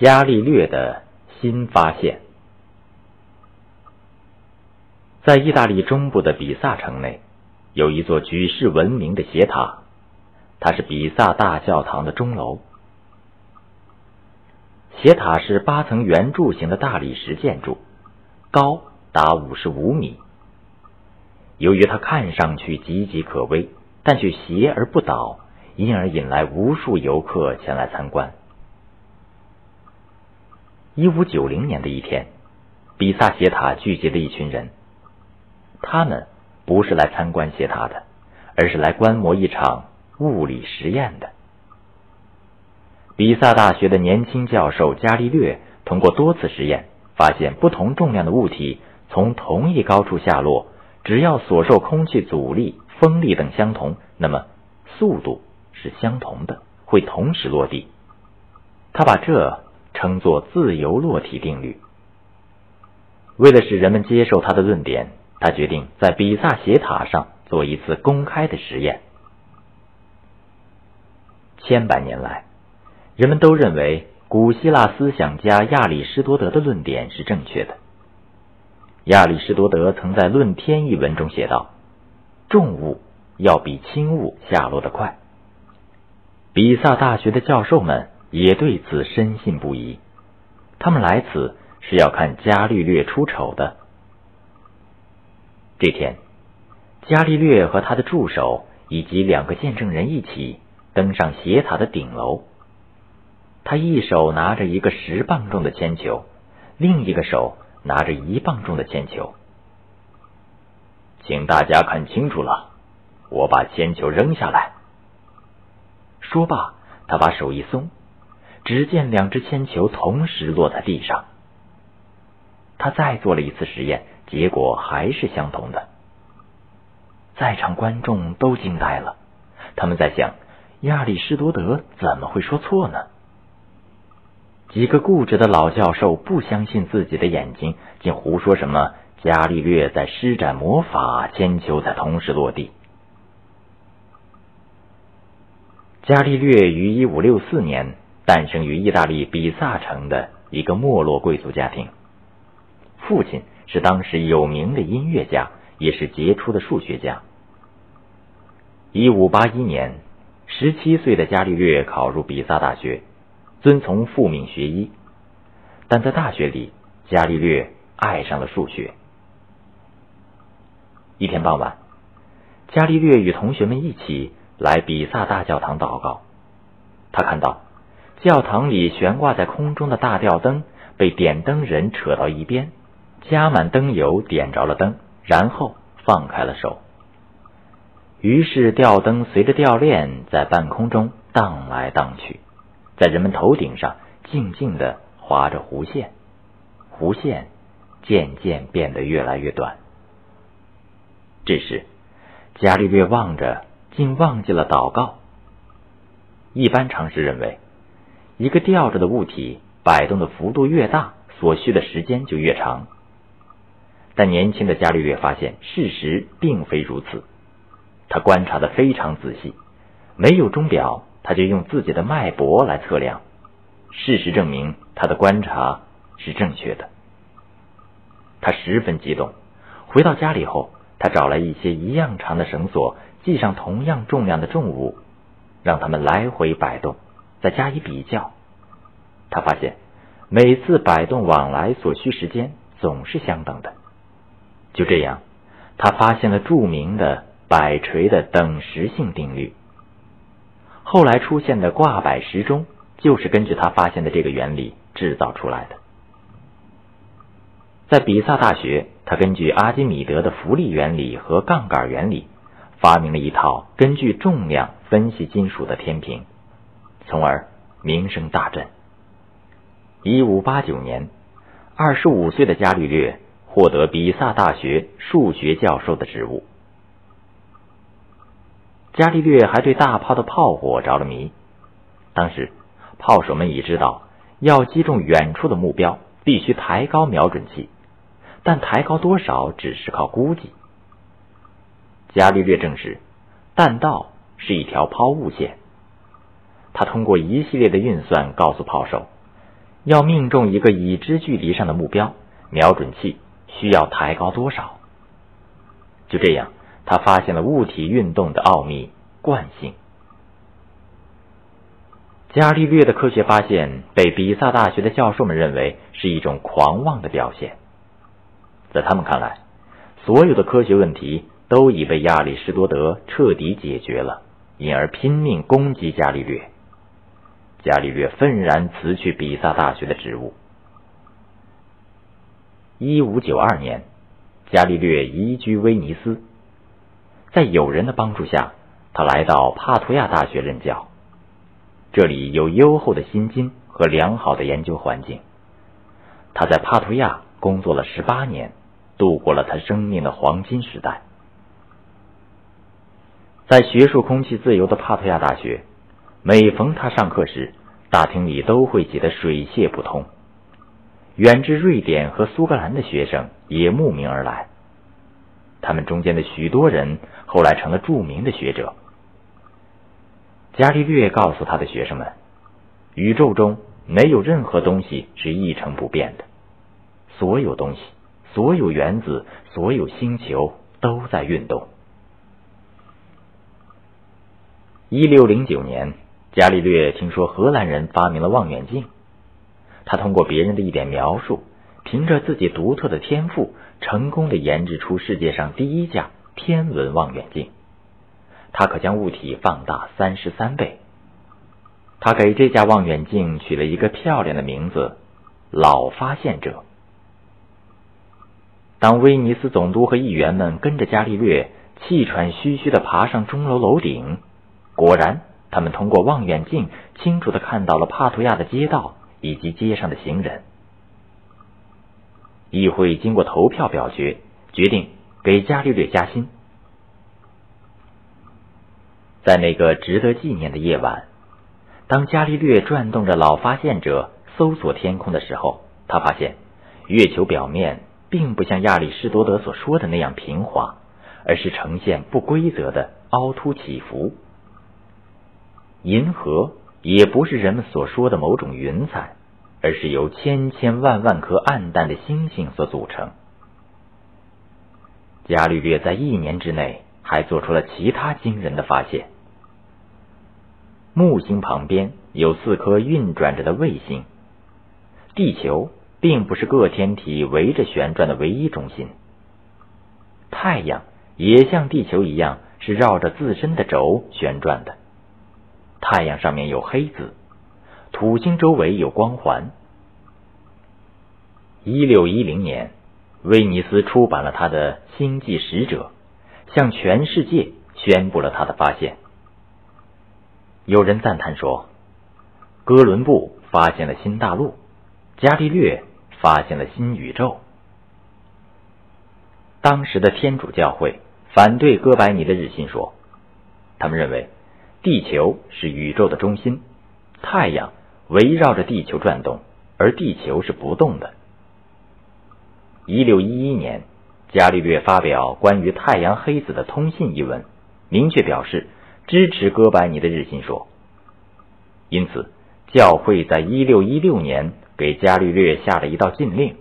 伽利略的新发现。在意大利中部的比萨城内，有一座举世闻名的斜塔，它是比萨大教堂的钟楼。斜塔是八层圆柱形的大理石建筑，高达五十五米。由于它看上去岌岌可危，但却斜而不倒，因而引来无数游客前来参观。一五九零年的一天，比萨斜塔聚集了一群人。他们不是来参观斜塔的，而是来观摩一场物理实验的。比萨大学的年轻教授伽利略通过多次实验，发现不同重量的物体从同一高处下落，只要所受空气阻力、风力等相同，那么速度是相同的，会同时落地。他把这称作自由落体定律。为了使人们接受他的论点。他决定在比萨斜塔上做一次公开的实验。千百年来，人们都认为古希腊思想家亚里士多德的论点是正确的。亚里士多德曾在《论天》一文中写道：“重物要比轻物下落得快。”比萨大学的教授们也对此深信不疑。他们来此是要看伽利略出丑的。这天，伽利略和他的助手以及两个见证人一起登上斜塔的顶楼。他一手拿着一个十磅重的铅球，另一个手拿着一磅重的铅球。请大家看清楚了，我把铅球扔下来。说罢，他把手一松，只见两只铅球同时落在地上。他再做了一次实验。结果还是相同的，在场观众都惊呆了。他们在想，亚里士多德怎么会说错呢？几个固执的老教授不相信自己的眼睛，竟胡说什么伽利略在施展魔法，铅球才同时落地。伽利略于一五六四年诞生于意大利比萨城的一个没落贵族家庭，父亲。是当时有名的音乐家，也是杰出的数学家。一五八一年，十七岁的伽利略考入比萨大学，遵从父命学医。但在大学里，伽利略爱上了数学。一天傍晚，伽利略与同学们一起来比萨大教堂祷告。他看到教堂里悬挂在空中的大吊灯被点灯人扯到一边。加满灯油，点着了灯，然后放开了手。于是吊灯随着吊链在半空中荡来荡去，在人们头顶上静静地划着弧线，弧线渐渐变得越来越短。这时，伽利略望着，竟忘记了祷告。一般常识认为，一个吊着的物体摆动的幅度越大，所需的时间就越长。但年轻的伽利略发现事实并非如此，他观察的非常仔细，没有钟表，他就用自己的脉搏来测量。事实证明他的观察是正确的。他十分激动，回到家里后，他找来一些一样长的绳索，系上同样重量的重物，让他们来回摆动，再加以比较。他发现每次摆动往来所需时间总是相等的。就这样，他发现了著名的摆锤的等时性定律。后来出现的挂摆时钟，就是根据他发现的这个原理制造出来的。在比萨大学，他根据阿基米德的浮力原理和杠杆原理，发明了一套根据重量分析金属的天平，从而名声大振。一五八九年，二十五岁的伽利略。获得比萨大学数学教授的职务。伽利略还对大炮的炮火着了迷。当时，炮手们已知道，要击中远处的目标，必须抬高瞄准器，但抬高多少只是靠估计。伽利略证实，弹道是一条抛物线。他通过一系列的运算，告诉炮手，要命中一个已知距离上的目标，瞄准器需要抬高多少？就这样，他发现了物体运动的奥秘惯性。伽利略的科学发现被比萨大学的教授们认为是一种狂妄的表现，在他们看来，所有的科学问题都已被亚里士多德彻底解决了，因而拼命攻击伽利略。伽利略愤然辞去比萨大学的职务。一五九二年，伽利略移居威尼斯，在友人的帮助下，他来到帕图亚大学任教。这里有优厚的薪金和良好的研究环境。他在帕图亚工作了十八年，度过了他生命的黄金时代。在学术空气自由的帕图亚大学，每逢他上课时，大厅里都会挤得水泄不通。远至瑞典和苏格兰的学生也慕名而来。他们中间的许多人后来成了著名的学者。伽利略告诉他的学生们：“宇宙中没有任何东西是一成不变的，所有东西、所有原子、所有星球都在运动。”一六零九年，伽利略听说荷兰人发明了望远镜，他通过别人的一点描述，凭着自己独特的天赋，成功的研制出世界上第一架天文望远镜。它可将物体放大三十三倍。他给这架望远镜取了一个漂亮的名字——“老发现者”。当威尼斯总督和议员们跟着伽利略气喘吁吁的爬上钟楼楼顶，果然，他们通过望远镜清楚的看到了帕图亚的街道以及街上的行人。议会经过投票表决，决定给伽利略加薪。在那个值得纪念的夜晚，当伽利略转动着老发现者搜索天空的时候，他发现月球表面并不像亚里士多德所说的那样平滑，而是呈现不规则的凹凸起伏。银河也不是人们所说的某种云彩，而是由千千万万颗暗淡的星星所组成。伽利略在一年之内。还做出了其他惊人的发现。木星旁边有四颗运转着的卫星。地球并不是各天体围着旋转的唯一中心。太阳也像地球一样是绕着自身的轴旋转的。太阳上面有黑子，土星周围有光环。一六一零年，威尼斯出版了他的《星际使者》。向全世界宣布了他的发现。有人赞叹说：“哥伦布发现了新大陆，伽利略发现了新宇宙。”当时的天主教会反对哥白尼的日心说，他们认为地球是宇宙的中心，太阳围绕着地球转动，而地球是不动的。一六一一年。伽利略发表关于太阳黑子的通信一文，明确表示支持哥白尼的日心说。因此，教会在一六一六年给伽利略下了一道禁令，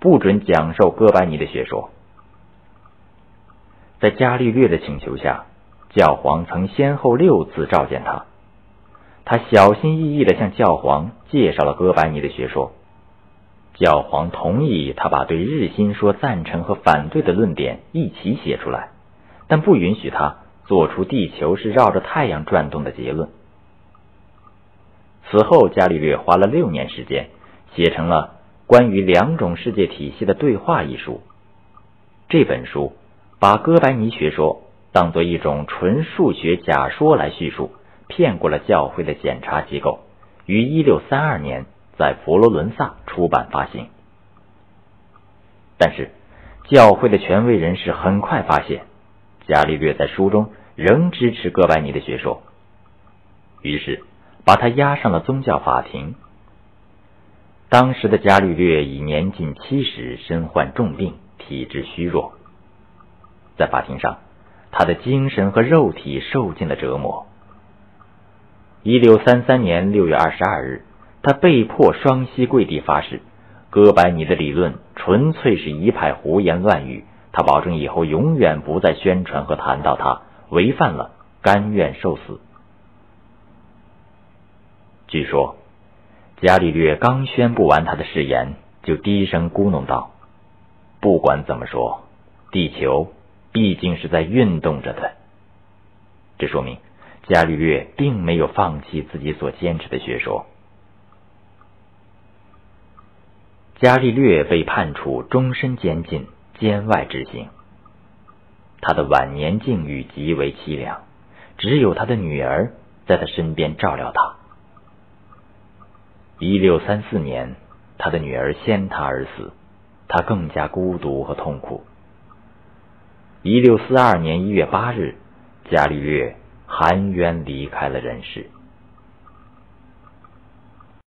不准讲授哥白尼的学说。在伽利略的请求下，教皇曾先后六次召见他，他小心翼翼地向教皇介绍了哥白尼的学说。教皇同意他把对日心说赞成和反对的论点一起写出来，但不允许他做出地球是绕着太阳转动的结论。此后，伽利略花了六年时间写成了关于两种世界体系的对话一书。这本书把哥白尼学说当做一种纯数学假说来叙述，骗过了教会的检查机构，于一六三二年。在佛罗伦萨出版发行，但是教会的权威人士很快发现，伽利略在书中仍支持哥白尼的学说，于是把他押上了宗教法庭。当时的伽利略已年近七十，身患重病，体质虚弱，在法庭上，他的精神和肉体受尽了折磨。一六三三年六月二十二日。他被迫双膝跪地发誓，哥白尼的理论纯粹是一派胡言乱语。他保证以后永远不再宣传和谈到他，违犯了，甘愿受死。据说，伽利略刚宣布完他的誓言，就低声咕哝道：“不管怎么说，地球毕竟是在运动着的。”这说明伽利略并没有放弃自己所坚持的学说。伽利略被判处终身监禁，监外执行。他的晚年境遇极为凄凉，只有他的女儿在他身边照料他。一六三四年，他的女儿先他而死，他更加孤独和痛苦。一六四二年一月八日，伽利略含冤离开了人世。